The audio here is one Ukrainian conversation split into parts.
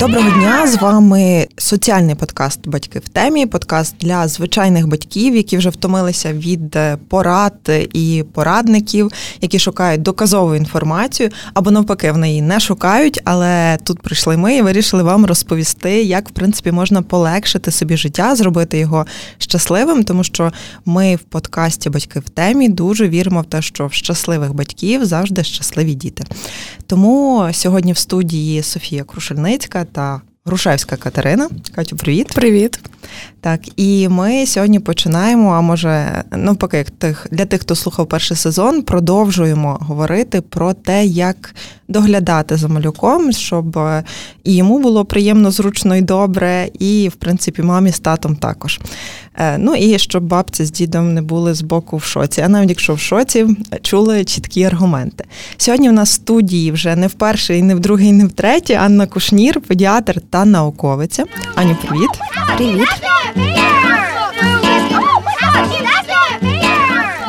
Доброго дня з вами соціальний подкаст Батьки в темі. Подкаст для звичайних батьків, які вже втомилися від е, порад і порадників, які шукають доказову інформацію, або навпаки, в неї не шукають. Але тут прийшли ми і вирішили вам розповісти, як в принципі можна полегшити собі життя, зробити його щасливим, тому що ми в подкасті Батьки в темі дуже віримо в те, що в щасливих батьків завжди щасливі діти. Тому сьогодні в студії Софія Крушельницька та Грушевська Катерина. Катю, привіт. Привіт. Так, і ми сьогодні починаємо. А може, навпаки, тих для тих, хто слухав перший сезон, продовжуємо говорити про те, як доглядати за малюком, щоб е, і йому було приємно, зручно і добре, і в принципі мамі з татом також. Е, ну і щоб бабця з дідом не були з боку в шоці. А навіть якщо в шоці, чули чіткі аргументи. Сьогодні в нас в студії вже не в перший, не в другий, не в третій. Анна Кушнір, педіатр та науковиця. Аню, привіт. Привіт. There! Oh, my That's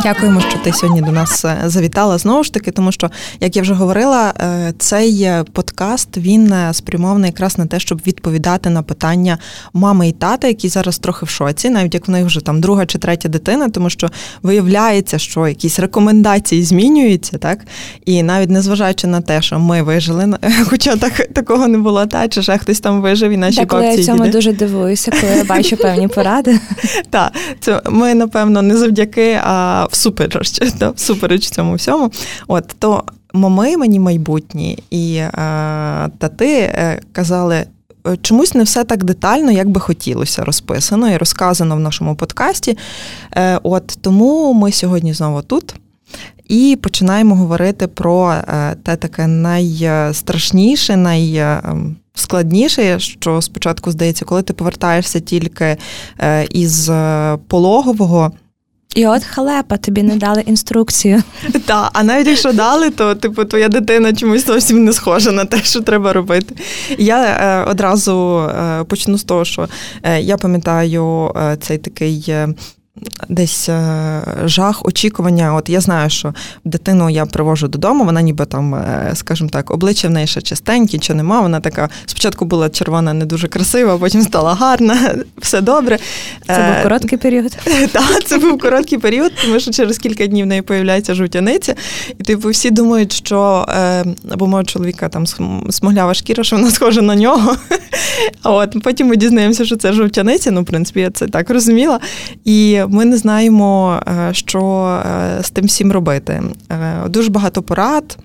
Дякуємо, що ти сьогодні до нас е, завітала. Знову ж таки, тому що, як я вже говорила, е, цей е, подкаст він спрямований якраз на те, щоб відповідати на питання мами і тата, які зараз трохи в шоці, навіть як в них вже там друга чи третя дитина, тому що виявляється, що якісь рекомендації змінюються, так? І навіть незважаючи на те, що ми вижили, хоча так такого не було, та чи ще хтось там вижив і наші так, коли я цьому дуже дивуюся, коли я бачу певні поради. Так, це ми напевно не завдяки, а всупереч, да, всупереч цьому всьому. От то мами мені майбутні і е, тати е, казали. Чомусь не все так детально, як би хотілося, розписано і розказано в нашому подкасті. Е, от тому ми сьогодні знову тут і починаємо говорити про е, те таке найстрашніше, найскладніше, що спочатку здається, коли ти повертаєшся тільки е, із пологового. І от халепа, тобі не дали інструкцію. Так, а навіть якщо дали, то типу твоя дитина чомусь зовсім не схожа на те, що треба робити. Я е, одразу е, почну з того, що е, я пам'ятаю е, цей такий. Десь е, жах, очікування. От я знаю, що дитину я привожу додому, вона ніби там, е, скажімо так, обличчя в неї ще чистенькі, чи нема. Вона така спочатку була червона, не дуже красива, потім стала гарна, все добре. Це був е, короткий період. Так, це був короткий період, тому що через кілька днів в неї появляється жовтяниця, і типу всі думають, що або мого чоловіка там смоглява шкіра, що вона схожа на нього. А от потім ми дізнаємося, що це жовтяниця. Ну, в принципі, я це так розуміла. І ми не знаємо, е, що е, з тим всім робити. Е, дуже багато порад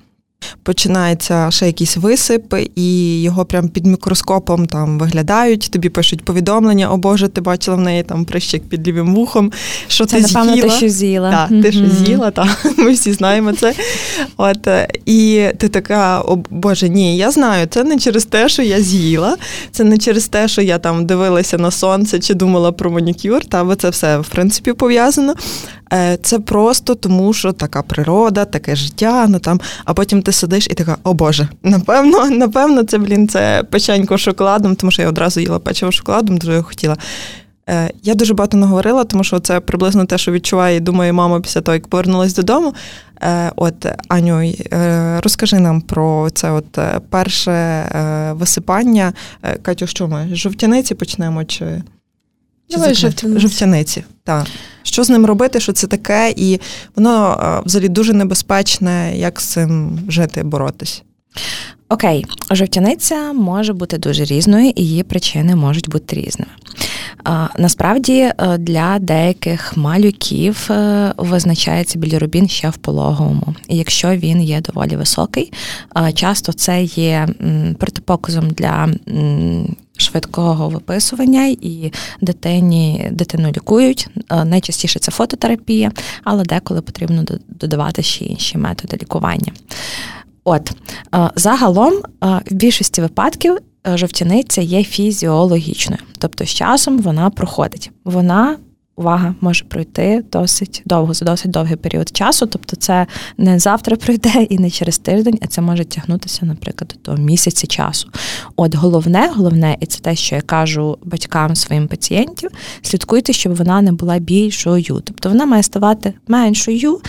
починається ще якийсь висип, і його прям під мікроскопом там виглядають, тобі пишуть повідомлення, о Боже, ти бачила в неї там прищик під лівим вухом. що Це, ти напевно, з'їла. ти що з'їла. Так, ти що з'їла, так, ми всі знаємо це. От, І ти така, о Боже, ні, я знаю, це не через те, що я з'їла, це не через те, що я там дивилася на сонце чи думала про манікюр, та, бо це все в принципі пов'язано. Е, це просто тому, що така природа, таке життя, ну там, а потім ти сидиш і така, о Боже, напевно, напевно, це блін, це печенько шоколадом, тому що я одразу їла печиво шоколадом, дуже хотіла. Е, я дуже багато наговорила, тому що це приблизно те, що відчуває і думає мама після того, як повернулась додому. Е, от, Аню, розкажи нам про це от перше висипання. Катю, що ми? Жовтяниці почнемо? чи... Давай жовтяниці. жовтяниці. Так. Що з ним робити, що це таке, і воно взагалі дуже небезпечне, як з цим жити, боротись. Окей, жовтяниця може бути дуже різною, і її причини можуть бути різними. Насправді е, для деяких малюків е, визначається білірубін ще в пологовому. І якщо він є доволі високий, часто це є протипоказом для швидкого виписування, і дитині дитину лікують. Е, найчастіше це фототерапія, але деколи потрібно додавати ще інші методи лікування. От загалом, в більшості випадків жовтяниця є фізіологічною, тобто з часом вона проходить. Вона увага може пройти досить довго, за досить довгий період часу. Тобто, це не завтра пройде і не через тиждень, а це може тягнутися, наприклад, до місяця часу. От головне, головне, і це те, що я кажу батькам своїм пацієнтів, слідкуйте, щоб вона не була більшою. Тобто вона має ставати меншою,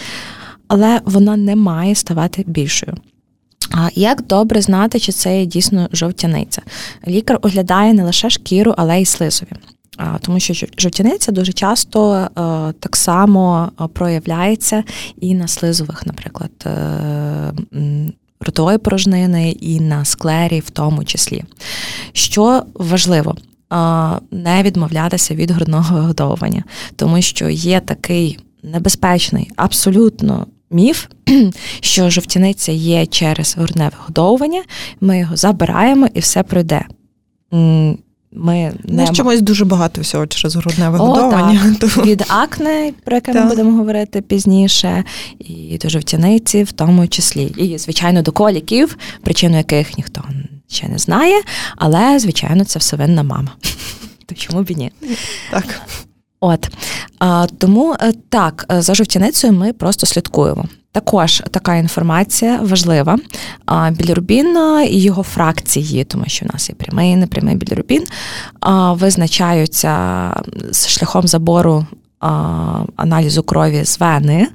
але вона не має ставати більшою. А як добре знати, чи це є дійсно жовтяниця? Лікар оглядає не лише шкіру, але й слизові. Тому що жовтяниця дуже часто е, так само е, проявляється і на слизових, наприклад, е, ротової порожнини, і на склері, в тому числі. Що важливо, не відмовлятися від грудного вигодовування, тому що є такий небезпечний, абсолютно міф, що жовтяниця є через грудне вигодовування, ми його забираємо і все пройде. Ми не ну, чомусь дуже багато всього через грудне вигодовування. О, так. Від акне, про яке так. ми будемо говорити пізніше, і до жовтяниці в тому числі. І, звичайно, до коліків, причину яких ніхто ще не знає, але, звичайно, це все винна мама. То чому б і ні? Так. От тому е, так, е, за жовтяницею ми просто слідкуємо. Також така інформація важлива. Білірубін і його фракції, тому що в нас є прямий і непрямий білірубін, визначаються шляхом забору аналізу крові з вени,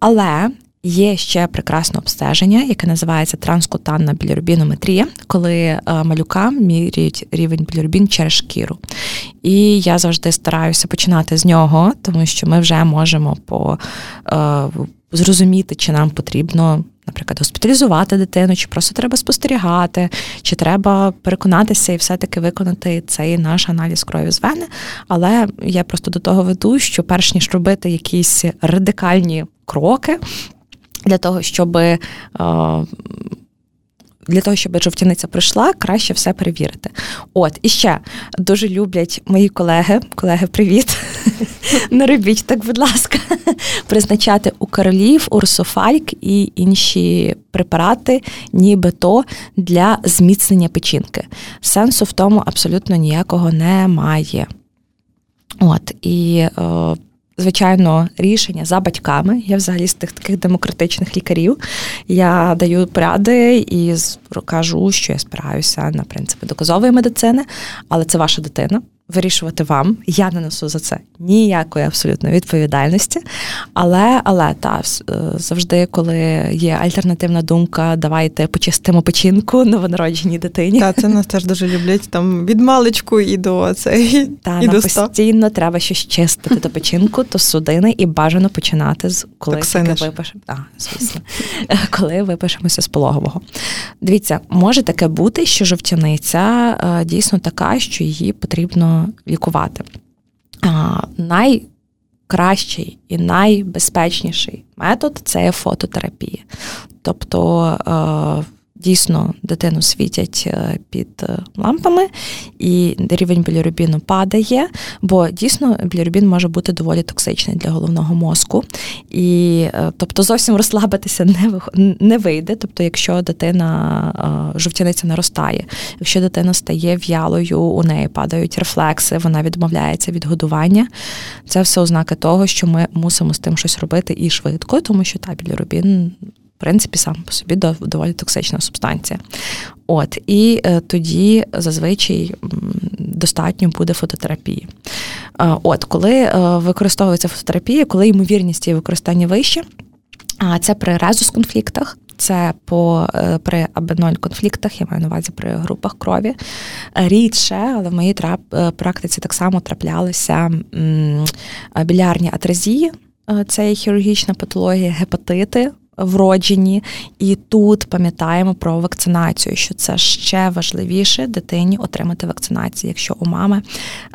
але Є ще прекрасне обстеження, яке називається транскутанна білірубінометрія, коли е, малюкам міряють рівень білірубін через шкіру. І я завжди стараюся починати з нього, тому що ми вже можемо по е, зрозуміти, чи нам потрібно. Наприклад, госпіталізувати дитину, чи просто треба спостерігати, чи треба переконатися і все-таки виконати цей наш аналіз крові з вени. Але я просто до того веду, що перш ніж робити якісь радикальні кроки, для того, щоб е, для того, щоб жовтяниця прийшла, краще все перевірити. От, і ще дуже люблять мої колеги, колеги, привіт. Не робіть так, будь ласка, призначати у королів, урсофальк і інші препарати, нібито для зміцнення печінки. Сенсу в тому абсолютно ніякого немає. От, і е, звичайно, рішення за батьками. Я взагалі з тих таких демократичних лікарів. Я даю поради і кажу, що я спираюся на принципи доказової медицини, але це ваша дитина вирішувати вам. Я не несу за це ніякої абсолютно відповідальності. Але але та е, завжди, коли є альтернативна думка, давайте почистимо печінку новонародженій дитині. Так, це нас теж дуже люблять там від маличку і до цей. Та і до постійно треба щось чистити до печінку, то судини, і бажано починати з коли випишемо. А, звісно, коли випишемося з пологового. Дивіться, може таке бути, що жовтяниця е, дійсно така, що її потрібно лікувати. Найкращий і найбезпечніший метод це фототерапія. Тобто е, дійсно дитину світять е, під е, лампами, і рівень білірубіну падає, бо дійсно білірубін може бути доволі токсичний для головного мозку. І е, тобто зовсім розслабитися не не вийде. Тобто, якщо дитина жовтяниця наростає, якщо дитина стає в'ялою, у неї падають рефлекси, вона відмовляється від годування. Це все ознаки того, що ми мусимо з тим щось робити і швидко, тому що та білірубін принципі, сам по собі доволі токсична субстанція. От, І е, тоді зазвичай достатньо буде фототерапії. Е, от, Коли е, використовується фототерапія, коли ймовірність її використання вище, а це при резус-конфліктах, це по при АБ0 конфліктах, я маю на увазі при групах крові. Рідше, але в моїй трап, практиці так само траплялися білярні атрезії, це хірургічна патологія, гепатити вроджені, і тут пам'ятаємо про вакцинацію, що це ще важливіше дитині отримати вакцинацію, якщо у мами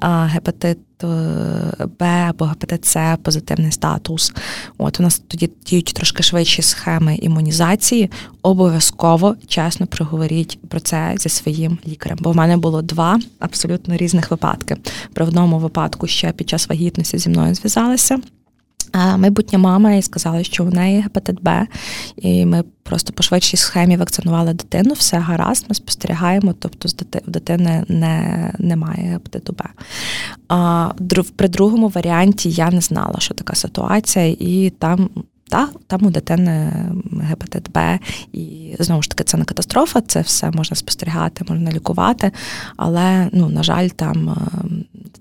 гепатит. Е, Б або гепатит С позитивний статус. От у нас тоді діють трошки швидші схеми імунізації. Обов'язково чесно проговоріть про це зі своїм лікарем. Бо в мене було два абсолютно різних випадки. При одному випадку ще під час вагітності зі мною зв'язалися майбутня мама і сказала, що в неї гепатит Б, і ми просто по швидшій схемі вакцинували дитину, все гаразд, ми спостерігаємо, тобто в дитини не, немає гепатиту Б. А при другому варіанті я не знала, що така ситуація, і там та там у дитини гепатит Б, і знову ж таки це не катастрофа, це все можна спостерігати, можна лікувати. Але ну на жаль, там е,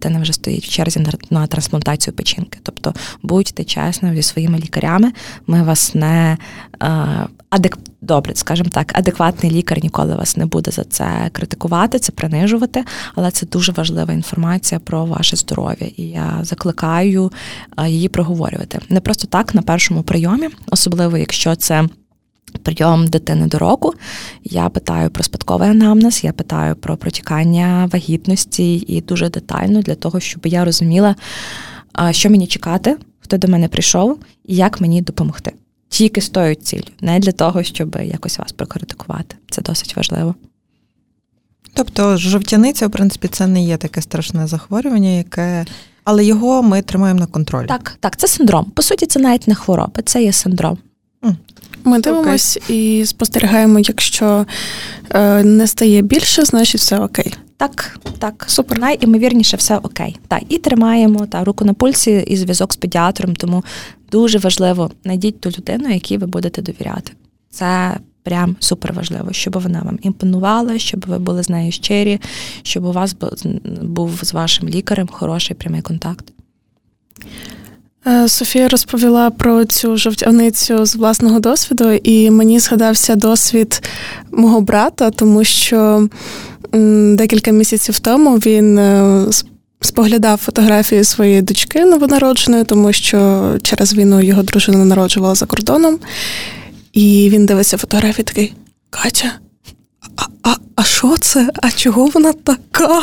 дитина вже стоїть в черзі на трансплантацію печінки. Тобто будьте чесними зі своїми лікарями. Ми вас не е, адек... добре, скажімо так, адекватний лікар ніколи вас не буде за це критикувати, це принижувати, але це дуже важлива інформація про ваше здоров'я, і я закликаю її проговорювати. Не просто так на першому прийомі, особливо якщо це. Прийом дитини до року. Я питаю про спадковий анамнез, я питаю про протікання вагітності і дуже детально для того, щоб я розуміла, що мені чекати, хто до мене прийшов і як мені допомогти тільки з тою ціллю, не для того, щоб якось вас прокритикувати. Це досить важливо. Тобто, жовтяниця, в принципі, це не є таке страшне захворювання, яке. Але його ми тримаємо на контролі. Так, так, це синдром. По суті, це навіть не хвороба, це є синдром. Ми дивимось і спостерігаємо, якщо е, не стає більше, значить все окей. Так, так, супер. Найімовірніше все окей. Так, і тримаємо та руку на пульсі і зв'язок з педіатром. Тому дуже важливо знайдіть ту людину, якій ви будете довіряти. Це прям супер важливо, щоб вона вам імпонувала, щоб ви були з нею щирі, щоб у вас був з вашим лікарем хороший прямий контакт. Е, Софія розповіла про цю жовтяницю з власного досвіду, і мені згадався досвід мого брата, тому що декілька місяців тому він е, споглядав фотографії своєї дочки новонародженої, тому що через війну його дружина народжувала за кордоном. І він дивиться фотографії такий: Катя, а а, що це? А чого вона така?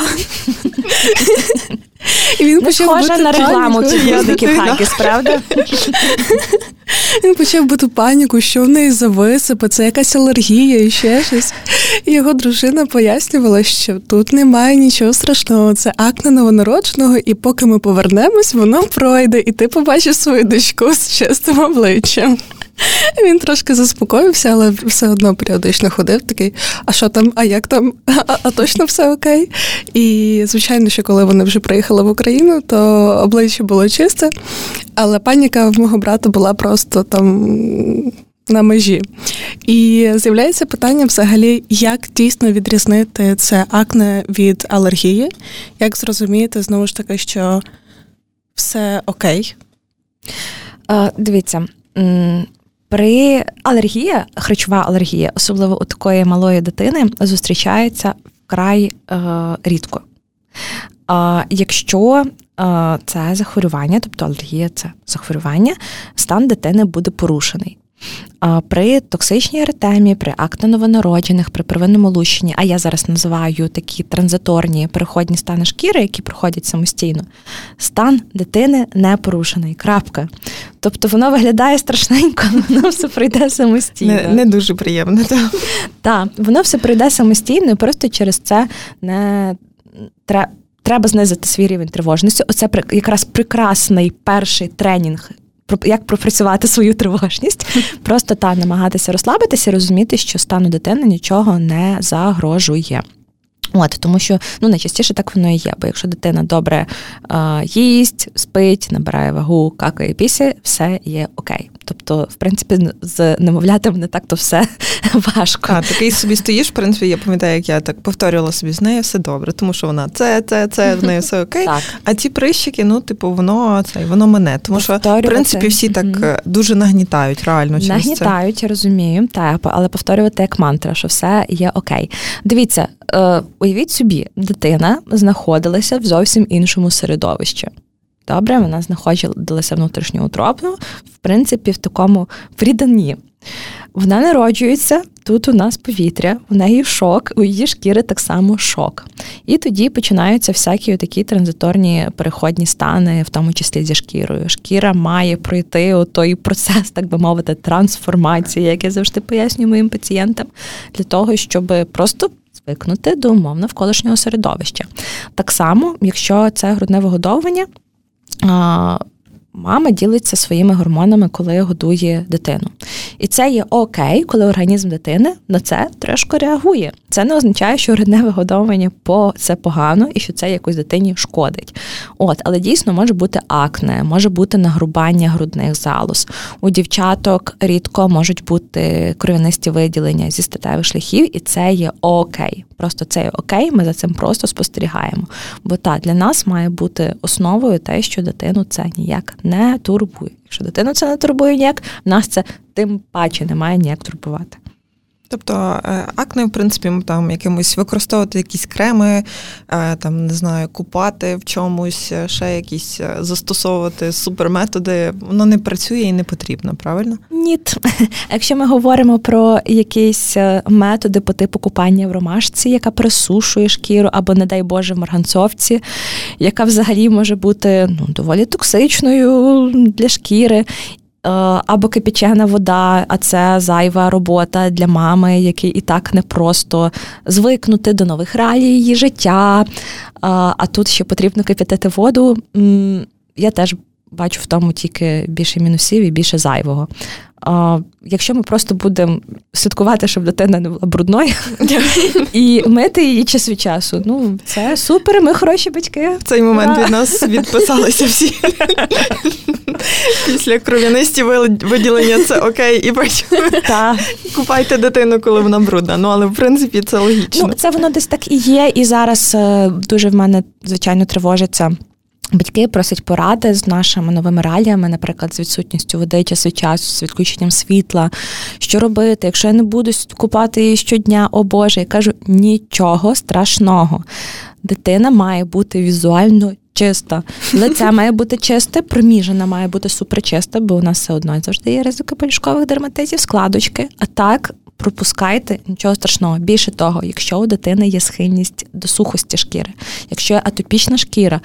І він почав бути на рекламу Хакіс, правда? Він почав бути паніку, що в неї зависипи, це якась алергія і ще щось. І його дружина пояснювала, що тут немає нічого страшного, це акне новонародженого, і поки ми повернемось, воно пройде, і ти побачиш свою дочку з чистим обличчям. Він трошки заспокоївся, але все одно періодично ходив такий, а що там, а як там, а, а точно все окей? І, звичайно, що коли вони вже приїхали в Україну, то обличчя було чисте, але паніка в мого брата була просто там. На межі. І з'являється питання взагалі, як дійсно відрізнити це акне від алергії, як зрозуміти, знову ж таки, що все окей? Дивіться, при алергії, харчова алергія, особливо у такої малої дитини, зустрічається вкрай е, рідко. А якщо е, це захворювання, тобто алергія це захворювання, стан дитини буде порушений. При токсичній еретемі, при акне новонароджених, при первинному лущенні, а я зараз називаю такі транзиторні переходні стани шкіри, які проходять самостійно, стан дитини не порушений. Крапка. Тобто воно виглядає страшненько, воно все пройде самостійно. Не не дуже приємно, так. Так, воно все пройде самостійно, і просто через це не треба. Треба знизити свій рівень тривожності. Оце якраз прекрасний перший тренінг як пропрацювати свою тривожність, просто та намагатися розслабитися, розуміти, що стану дитини нічого не загрожує. От, Тому що ну, найчастіше так воно і є. Бо якщо дитина добре е, їсть, спить, набирає вагу, какає пісі, все є окей. Тобто, в принципі, з немовлятим не так то все важко. А такий собі стоїш, в принципі, я пам'ятаю, як я так повторювала собі з нею все добре, тому що вона це, це, це, в неї все окей. Так. А ті прищики, ну, типу, воно це воно мене. Тому що в принципі всі так mm-hmm. дуже нагнітають, реально через Нагнітають, це. розумію, так, але повторювати як мантра, що все є окей. Дивіться, е, уявіть собі, дитина знаходилася в зовсім іншому середовищі. Добре, вона знаходилася внутрішньоутробно, в принципі, в такому приданні. Вона народжується, тут у нас повітря, в неї шок, у її шкіри так само шок. І тоді починаються всякі такі транзиторні переходні стани, в тому числі зі шкірою. Шкіра має пройти той процес, так би мовити, трансформації, як я завжди пояснюю моїм пацієнтам, для того, щоб просто звикнути до умов навколишнього середовища. Так само, якщо це грудне вигодовування мама ділиться своїми гормонами, коли годує дитину. І це є окей, коли організм дитини на це трошки реагує. Це не означає, що грудне вигодовування по це погано і що це якось дитині шкодить. От, але дійсно може бути акне, може бути нагрубання грудних залоз. У дівчаток рідко можуть бути кров'янисті виділення зі статевих шляхів, і це є окей. Просто це є окей, ми за цим просто спостерігаємо. Бо так, для нас має бути основою те, що дитину це ніяк не турбує. Якщо дитину це не турбує ніяк, нас це тим паче не має ніяк турбувати. Тобто е, акне, в принципі, там якимось використовувати якісь креми, е, там не знаю, купати в чомусь, е, ще якісь застосовувати суперметоди, воно не працює і не потрібно, правильно? Ні. Якщо ми говоримо про якісь методи по типу купання в ромашці, яка присушує шкіру, або, не дай Боже, в марганцовці, яка взагалі може бути ну, доволі токсичною для шкіри. Е, або кипячена вода, а це зайва робота для мами, який і так не просто звикнути до нових реалій її життя. Е, а тут ще потрібно кипятити воду. Я теж бачу в тому тільки більше мінусів і більше зайвого. А, Якщо ми просто будемо слідкувати, щоб дитина не була брудною і мити її час від часу, ну це супер, ми хороші батьки. В цей момент від нас відписалися всі. Після кров'янисті виділення це окей, і купайте дитину, коли вона брудна. Ну але в принципі це логічно. Ну, Це воно десь так і є, і зараз е, дуже в мене звичайно тривожиться. Батьки просять поради з нашими новими реаліями, наприклад, з відсутністю води час від часу, з відключенням світла. Що робити? Якщо я не буду купати її щодня, о Боже, я кажу нічого страшного. Дитина має бути візуально чиста. Лице має бути чисте, проміжена має бути суперчиста, бо у нас все одно завжди є ризики полішкових дерматитів, складочки. А так пропускайте нічого страшного. Більше того, якщо у дитини є схильність до сухості шкіри, якщо є атопічна шкіра,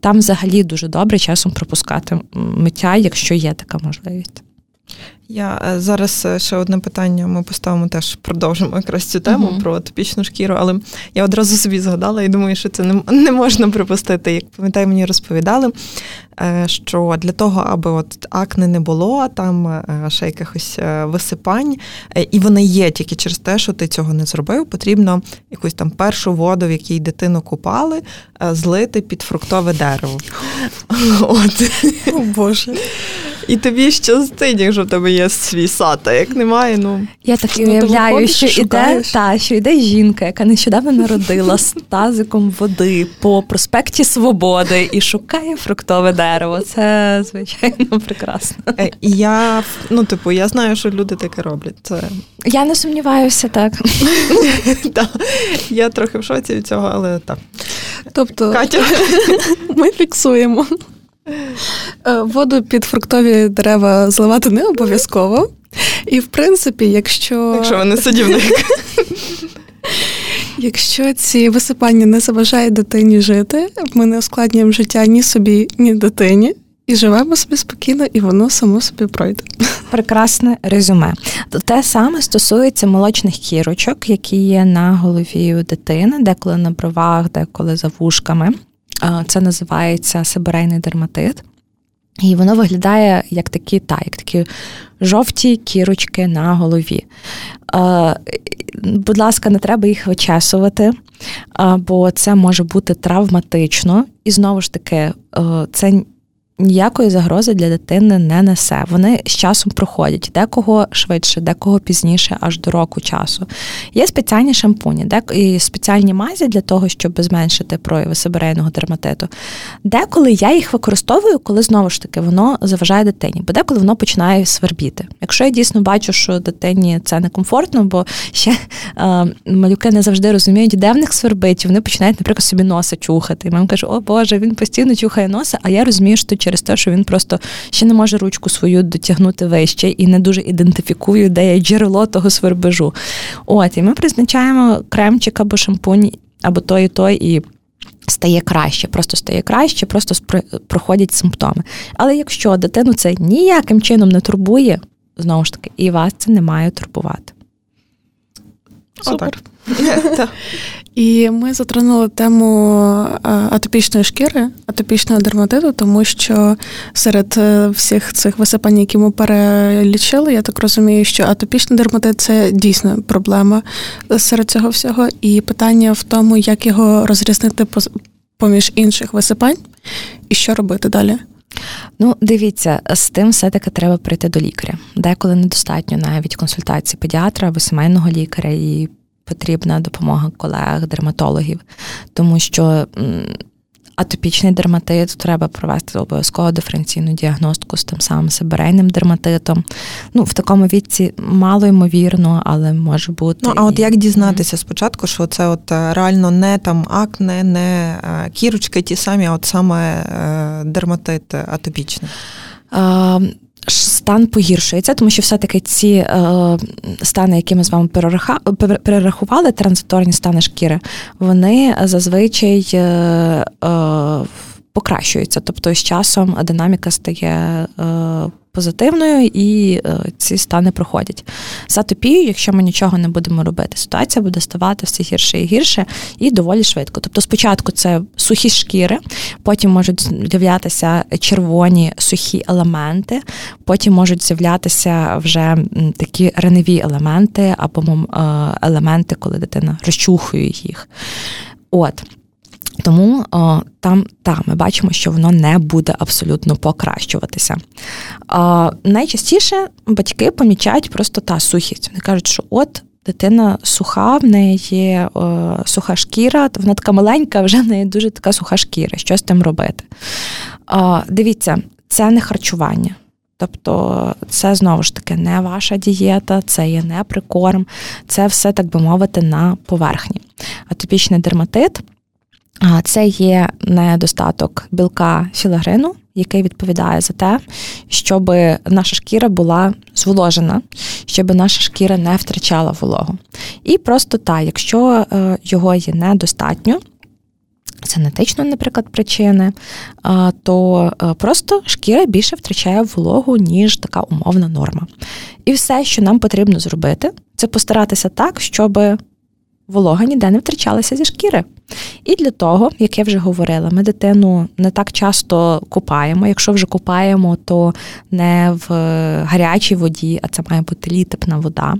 там взагалі дуже добре часом пропускати миття, якщо є така можливість. Я е, зараз е, ще одне питання. Ми поставимо теж продовжимо якраз цю тему uh-huh. про топічну шкіру, але я одразу собі згадала і думаю, що це не, не можна припустити. Як пам'ятаю, мені розповідали, е, що для того, аби от акне не було, там ще якихось висипань, і вони є тільки через те, що ти цього не зробив, потрібно якусь там першу воду, в якій дитину купали, злити під фруктове дерево. От. О Боже. І тобі щастить, якщо в тебе є свій сад, а як немає, ну я так і ну, уявляю, що іде та що йде жінка, яка нещодавно народила з тазиком води по проспекті Свободи і шукає фруктове дерево. Це звичайно прекрасно. Е, я ну, типу, я знаю, що люди таке роблять. Це я не сумніваюся, так. Я трохи в шоці від цього, але так. Тобто Катя, ми фіксуємо. Е, воду під фруктові дерева зливати не обов'язково. І, в принципі, якщо. Якщо вони садівник. Якщо ці висипання не заважають дитині жити, ми не ускладнюємо життя ні собі, ні дитині. І живемо собі спокійно, і воно само собі пройде. Прекрасне резюме. Те саме стосується молочних кірочок, які є на голові у дитини, деколи на бровах, деколи за вушками. Це називається сибирейний дерматит. І воно виглядає як такі та, як такі жовті кірочки на голові. Будь ласка, не треба їх вичесувати, бо це може бути травматично. І знову ж таки, це ніякої загрози для дитини не несе. Вони з часом проходять, декого швидше, декого пізніше, аж до року часу. Є спеціальні шампуні, де і спеціальні мазі для того, щоб зменшити прояви сибирейного дерматиту. Деколи я їх використовую, коли знову ж таки воно заважає дитині, бо деколи воно починає свербіти. Якщо я дійсно бачу, що дитині це некомфортно, бо ще е, малюки не завжди розуміють, де в них свербить, вони починають, наприклад, собі носа чухати. І мама каже, о Боже, він постійно чухає носа, а я розумію, що через те, що він просто ще не може ручку свою дотягнути вище і не дуже ідентифікує, де є джерело того свербежу. От, і ми призначаємо кремчик або шампунь, або той, і той, і. Стає краще, просто стає краще, просто проходять симптоми. Але якщо дитину це ніяким чином не турбує, знову ж таки, і вас це не має турбувати. Супер. І ми затронули тему атопічної шкіри, атопічного дерматиту, тому що серед е, всіх цих висипань, які ми перелічили, я так розумію, що атопічний дерматит це дійсно проблема серед цього всього. І питання в тому, як його розрізнити поміж інших висипань, і що робити далі. Ну, дивіться, з тим все-таки треба прийти до лікаря. Деколи недостатньо навіть консультації педіатра або сімейного лікаря, і потрібна допомога колег, дерматологів, тому що атопічний дерматит треба провести обов'язково диференційну діагностику з тим самим себерейним дерматитом. Ну, в такому віці мало ймовірно, але може бути. Ну, а от як дізнатися спочатку, що це от е, реально не там акне, не е, кірочки ті самі, а от саме е, дерматит атопічний? Стан погіршується, тому що все-таки ці е, стани, які ми з вами перерахували, транзиторні стани шкіри, вони зазвичай е, е, покращуються. Тобто з часом динаміка стає. Позитивною, і е, ці стани проходять. З атопією, якщо ми нічого не будемо робити, ситуація буде ставати все гірше і гірше і доволі швидко. Тобто, спочатку це сухі шкіри, потім можуть з'являтися червоні сухі елементи, потім можуть з'являтися вже такі раневі елементи або е, елементи, коли дитина розчухує їх. От. Тому о, там та, ми бачимо, що воно не буде абсолютно покращуватися. О, найчастіше батьки помічають просто та сухість. Вони кажуть, що от дитина суха, в неї є о, суха шкіра, вона така маленька, вже в неї дуже така суха шкіра. Що з тим робити? О, дивіться, це не харчування. Тобто це знову ж таки не ваша дієта, це є не прикорм, це все, так би мовити, на поверхні. Атопічний дерматит це є недостаток білка філагрину, який відповідає за те, щоб наша шкіра була зволожена, щоб наша шкіра не втрачала вологу. І просто так, якщо е, його є недостатньо, Синетично, наприклад, причини, то е, просто шкіра більше втрачає вологу, ніж така умовна норма. І все, що нам потрібно зробити, це постаратися так, щоб волога ніде не втрачалася зі шкіри. І для того, як я вже говорила, ми дитину не так часто купаємо. Якщо вже купаємо, то не в гарячій воді, а це має бути літепна вода.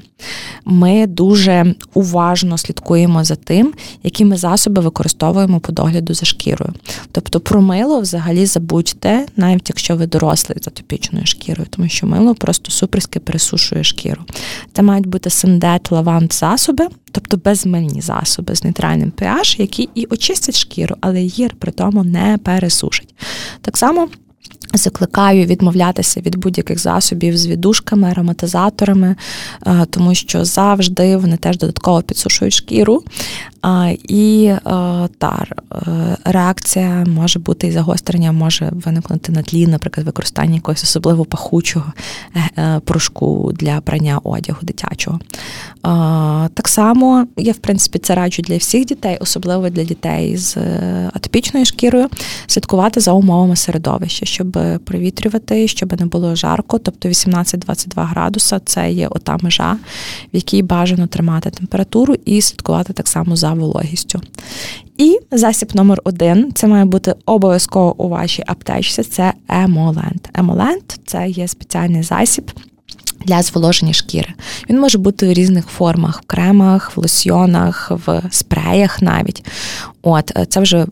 Ми дуже уважно слідкуємо за тим, які ми засоби використовуємо по догляду за шкірою. Тобто про мило взагалі забудьте, навіть якщо ви дорослий з атопічною шкірою, тому що мило просто суперськи пересушує шкіру. Це мають бути сендет, лавант засоби, тобто безмильні засоби з нейтральним pH, які і очистять шкіру, але її при тому не пересушать. Так само. Закликаю відмовлятися від будь-яких засобів з віддушками, ароматизаторами, е, тому що завжди вони теж додатково підсушують шкіру. І е, та е, реакція може бути і загострення може виникнути на тлі, наприклад, використання якогось особливо пахучого порошку для прання одягу дитячого. Так само я, в принципі, це раджу для всіх дітей, особливо для дітей з атопічною шкірою, слідкувати за умовами середовища, щоб провітрювати, щоб не було жарко, тобто 18-22 градуса це є ота межа, в якій бажано тримати температуру і слідкувати так само за вологістю. І засіб номер один це має бути обов'язково у вашій аптечці. Це емолент. Емолент це є спеціальний засіб для зволоження шкіри. Він може бути у різних формах: в кремах, в лосьйонах, в спреях навіть. От це вже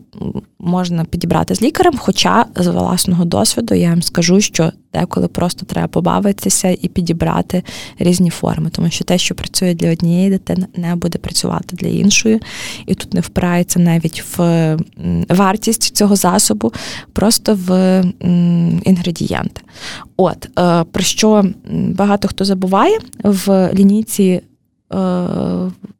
можна підібрати з лікарем. Хоча з власного досвіду я вам скажу, що деколи просто треба побавитися і підібрати різні форми, тому що те, що працює для однієї дитини, не буде працювати для іншої, і тут не впирається навіть в вартість цього засобу, просто в інгредієнти. От е, про що багато хто забуває в лінійці Е,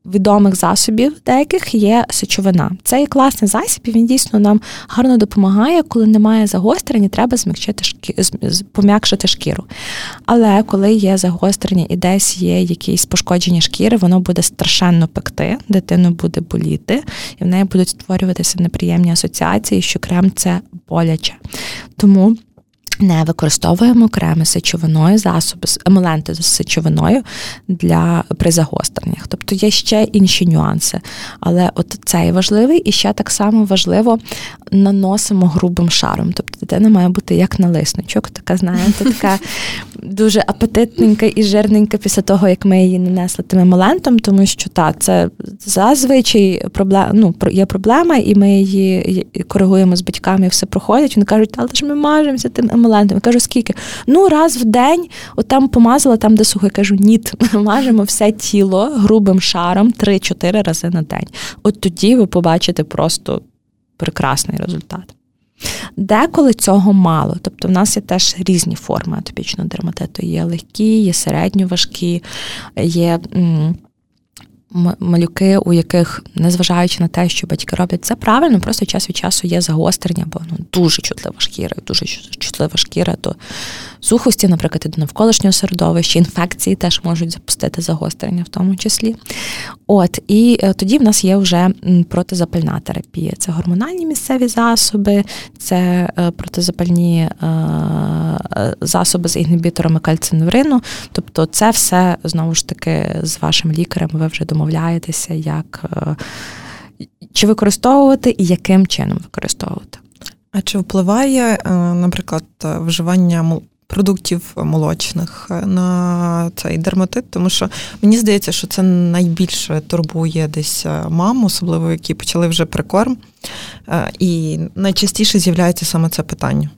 відомих засобів деяких є сечовина. Це є класний засіб, і він дійсно нам гарно допомагає, коли немає загострення, треба змягчити шкі... пом'якшити шкіру. Але коли є загострення і десь є якісь пошкодження шкіри, воно буде страшенно пекти, дитину буде боліти, і в неї будуть створюватися неприємні асоціації, що крем це боляче. Тому. Не використовуємо креми з сечовиною, засоби емоленти з сечовиною для при загостреннях. Тобто є ще інші нюанси. Але от цей важливий і ще так само важливо наносимо грубим шаром. Тобто дитина має бути як налисничок, така, знаєте, така дуже апетитненька і жирненька після того, як ми її нанесли тим емолентом, тому що та, це зазвичай проблема, ну, є проблема, і ми її коригуємо з батьками, і все проходить. Вони кажуть, але ж ми мажемося тим емолентом емолентом. Я кажу, скільки? Ну, раз в день, от там помазала, там, де сухо. Я кажу, ні, мажемо все тіло грубим шаром 3-4 рази на день. От тоді ви побачите просто прекрасний результат. Деколи цього мало, тобто в нас є теж різні форми атопічного дерматиту. Є легкі, є середньоважкі, є малюки, у яких, незважаючи на те, що батьки роблять це правильно, просто час від часу є загострення, бо ну, дуже чутлива шкіра, дуже чутлива шкіра, то сухості, наприклад, і до навколишнього середовища, інфекції теж можуть запустити загострення в тому числі. От, І е, тоді в нас є вже протизапальна терапія. Це гормональні місцеві засоби, це е, протизапальні е, засоби з інгібіторами кальцинурину. Тобто, це все знову ж таки з вашим лікарем ви вже домовляєтеся, як чи використовувати і яким чином використовувати. А чи впливає, наприклад, вживання продуктів молочних е, на цей дерматит, тому що мені здається, що це найбільше турбує десь е, мам, особливо які почали вже прикорм, е, і найчастіше з'являється саме це питання.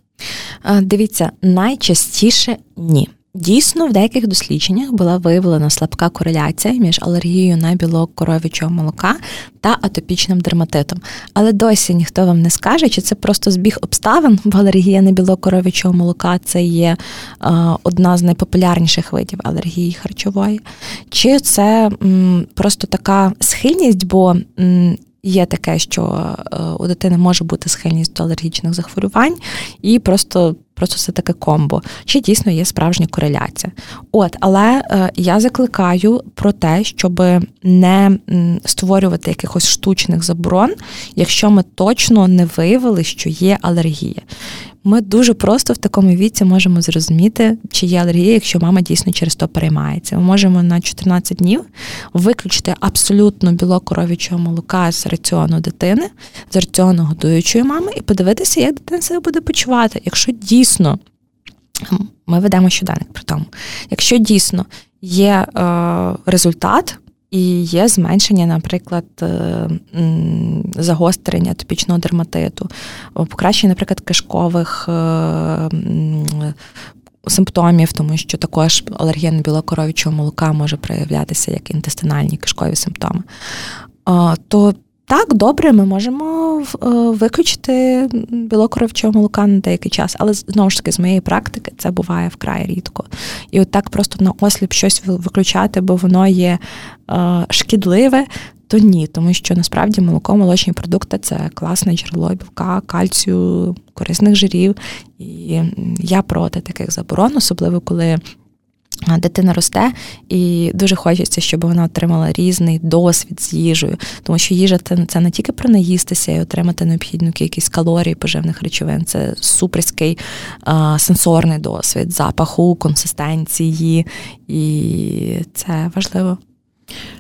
Дивіться, найчастіше ні. Дійсно, в деяких дослідженнях була виявлена слабка кореляція між алергією на білок коров'ячого молока та атопічним дерматитом. Але досі ніхто вам не скаже, чи це просто збіг обставин, бо алергія на білок коров'ячого молока це є е, одна з найпопулярніших видів алергії харчової, чи це м, просто така схильність, бо м, Є таке, що е, у дитини може бути схильність до алергічних захворювань, і просто просто це таке комбо. Чи дійсно є справжня кореляція? От, але е, я закликаю про те, щоб не створювати якихось штучних заборон, якщо ми точно не виявили, що є алергія. Ми дуже просто в такому віці можемо зрозуміти, чи є алергія, якщо мама дійсно через то переймається. Ми можемо на 14 днів виключити абсолютно білок коров'ячого молока з раціону дитини, з раціону годуючої мами, і подивитися, як дитина себе буде почувати. Якщо дійсно ми ведемо щоденник при тому, якщо дійсно є е, результат, і є зменшення, наприклад, е, загострення топічного дерматиту, покращення, наприклад, кишкових е, симптомів, тому що також алергія на білокоровічого молока може проявлятися як інтестинальні кишкові симптоми. То так, добре, ми можемо е, виключити білок молока на деякий час, але знову ж таки, з моєї практики, це буває вкрай рідко. І от так просто на осліп щось виключати, бо воно є е, шкідливе, то ні, тому що насправді молоко, молочні продукти це класне джерело білка, кальцію, корисних жирів. І я проти таких заборон, особливо коли Дитина росте, і дуже хочеться, щоб вона отримала різний досвід з їжею, тому що їжа це не тільки про наїстися і отримати необхідну кількість калорій, поживних речовин, це суперський а, сенсорний досвід, запаху, консистенції, і це важливо.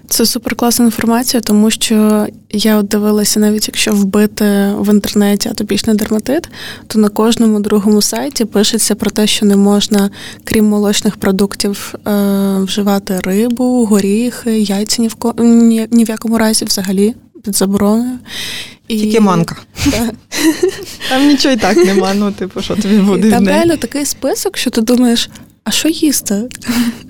Це суперкласна інформація, тому що я от дивилася, навіть якщо вбити в інтернеті атопічний дерматит, то на кожному другому сайті пишеться про те, що не можна, крім молочних продуктів, е, вживати рибу, горіхи, яйця ні в ко... ні, ні в якому разі взагалі під забороною. І... Тільки манка. Там нічого і так нема, ну типу, що тобі буде. Там реально такий список, що ти думаєш. А що їсти?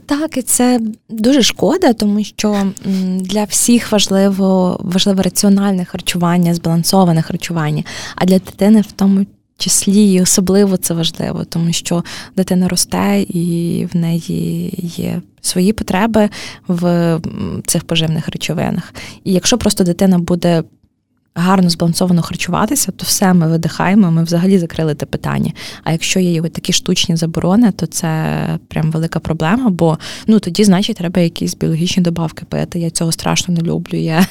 Так, і це дуже шкода, тому що для всіх важливо важливе раціональне харчування, збалансоване харчування, а для дитини в тому числі і особливо це важливо, тому що дитина росте і в неї є свої потреби в цих поживних речовинах. І якщо просто дитина буде гарно збалансовано харчуватися, то все ми видихаємо, ми взагалі закрили те питання. А якщо є такі штучні заборони, то це прям велика проблема, бо ну тоді, значить, треба якісь біологічні добавки пити. Я цього страшно не люблю. Я,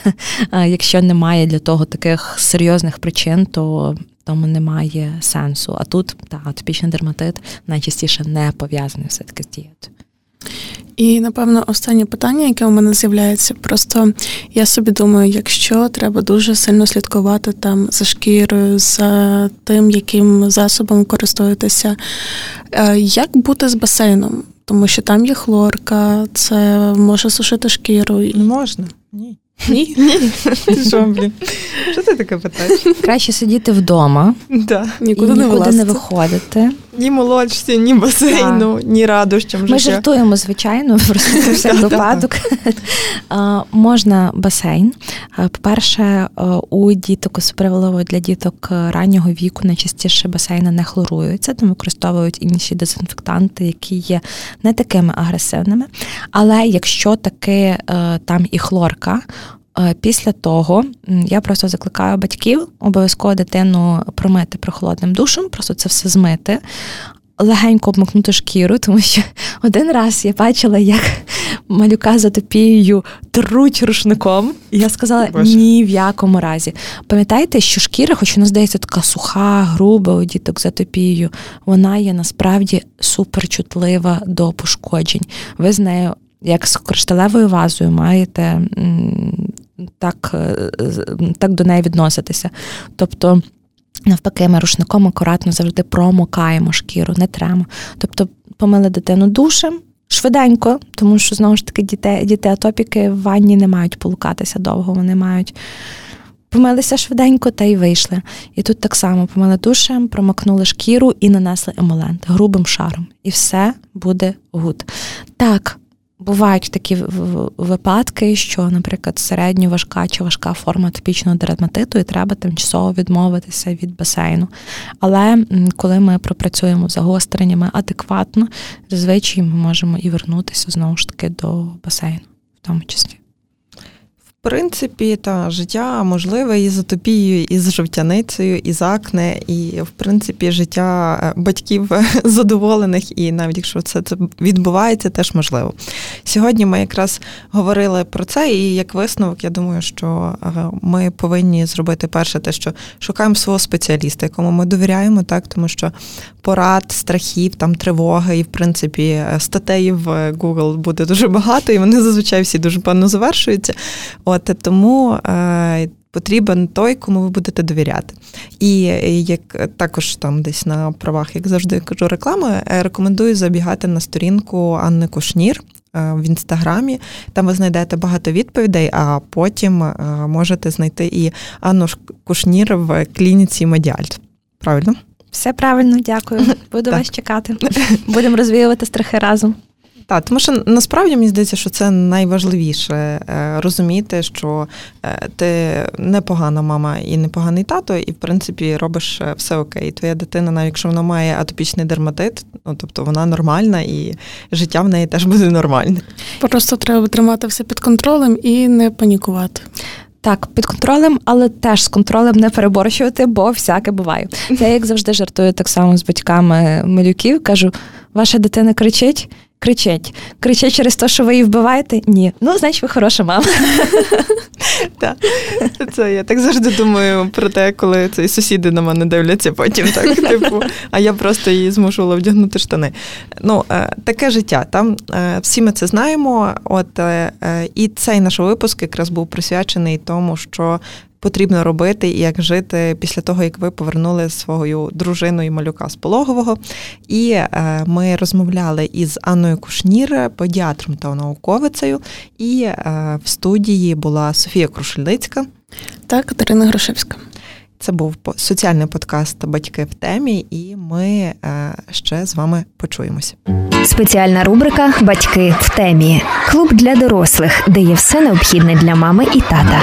Якщо немає для того таких серйозних причин, то тому немає сенсу. А тут та атопічний дерматит найчастіше не пов'язаний все таки з дієтою. І напевно останнє питання, яке у мене з'являється, просто я собі думаю, якщо треба дуже сильно слідкувати там за шкірою, за тим, яким засобом користуєтеся, е, як бути з басейном? Тому що там є хлорка, це може сушити шкіру. Не можна. Ні. Ні? Ні. Що, блін? Що ти таке питаєш? Краще сидіти вдома Да. Нікуди і не нікуди не вилазити. виходити. Ні молодшці, ні басейну, ні радощам Ми життя. жартуємо, звичайно, просто про всяк випадок. Можна басейн. По-перше, у діток, особливо для діток раннього віку, найчастіше басейни не хлоруються, тому використовують інші дезінфектанти, які є не такими агресивними. Але якщо таки е, там і хлорка, Після того я просто закликаю батьків обов'язково дитину промити прохолодним душем, просто це все змити, легенько обмакнути шкіру, тому що один раз я бачила, як малюка з атопією труть рушником. І я сказала ні в якому разі. Пам'ятаєте, що шкіра, хоч вона здається така суха, груба у діток з атопією, вона є насправді суперчутлива до пошкоджень. Ви з нею. Як з кришталевою вазою маєте так, е, так до неї відноситися. Тобто, навпаки, ми рушником акуратно завжди промокаємо шкіру, не тремо. Тобто, помили дитину душем. Швиденько, тому що знову ж таки діти, діти атопіки в ванні не мають полоскатися довго, вони мають помилися швиденько та й вийшли. І тут так само помили душем, промакнули шкіру і нанесли емолент грубим шаром. І все буде good. Так, бувають такі випадки, що, наприклад, середньо важка чи важка форма атопічного дерматиту, і треба тимчасово відмовитися від басейну. Але коли ми пропрацюємо загостреннями адекватно, зазвичай ми можемо і вернутися знову ж таки до басейну, в тому числі. Принципі, та життя можливе і з атопією, і з жовтяницею, і з акне, і в принципі життя е, батьків задоволених, і навіть якщо це, це відбувається, теж можливо. Сьогодні ми якраз говорили про це, і як висновок, я думаю, що е, ми повинні зробити перше те, що шукаємо свого спеціаліста, якому ми довіряємо, так тому що порад, страхів, там тривоги, і в принципі е, статей в Google буде дуже багато, і вони зазвичай всі дуже певно завершуються. От тому е, потрібен той, кому ви будете довіряти. І як також там десь на правах, як завжди кажу, реклами, е, рекомендую забігати на сторінку Анни Кушнір. е, В інстаграмі там ви знайдете багато відповідей, а потім е, можете знайти і Анну Кушнір в клініці Медіальт. Правильно? Все правильно, дякую. Буду вас чекати. Будемо розвіювати страхи разом. Так, тому що насправді мені здається, що це найважливіше е, розуміти, що е, ти непогана мама і непоганий тато, і в принципі робиш е, все окей. Твоя дитина, навіть якщо вона має атопічний дерматит, ну тобто вона нормальна і життя в неї теж буде нормальне. Просто треба тримати все під контролем і не панікувати. Так, під контролем, але теж з контролем не переборщувати, бо всяке буває. Я як завжди жартую так само з батьками малюків. Кажу, ваша дитина кричить. Кричить. Кричить через те, що ви її вбиваєте? Ні. Ну, значить, ви хороша мама. Так. Це я так завжди думаю про те, коли ці сусіди на мене дивляться потім, так, типу, а я просто її змушувала вдягнути штани. Ну, е, таке життя. Там е, всі ми це знаємо. От е, і цей наш випуск якраз був присвячений тому, що. Потрібно робити і як жити після того, як ви повернули свою дружину і малюка з пологового. І е, ми розмовляли із Анною Кушнір, педіатром та науковицею. І е, в студії була Софія Крушельницька. та Катерина Грошевська. Це був соціальний подкаст Батьки в темі, і ми е, ще з вами почуємося. Спеціальна рубрика Батьки в темі. Клуб для дорослих, де є все необхідне для мами і тата.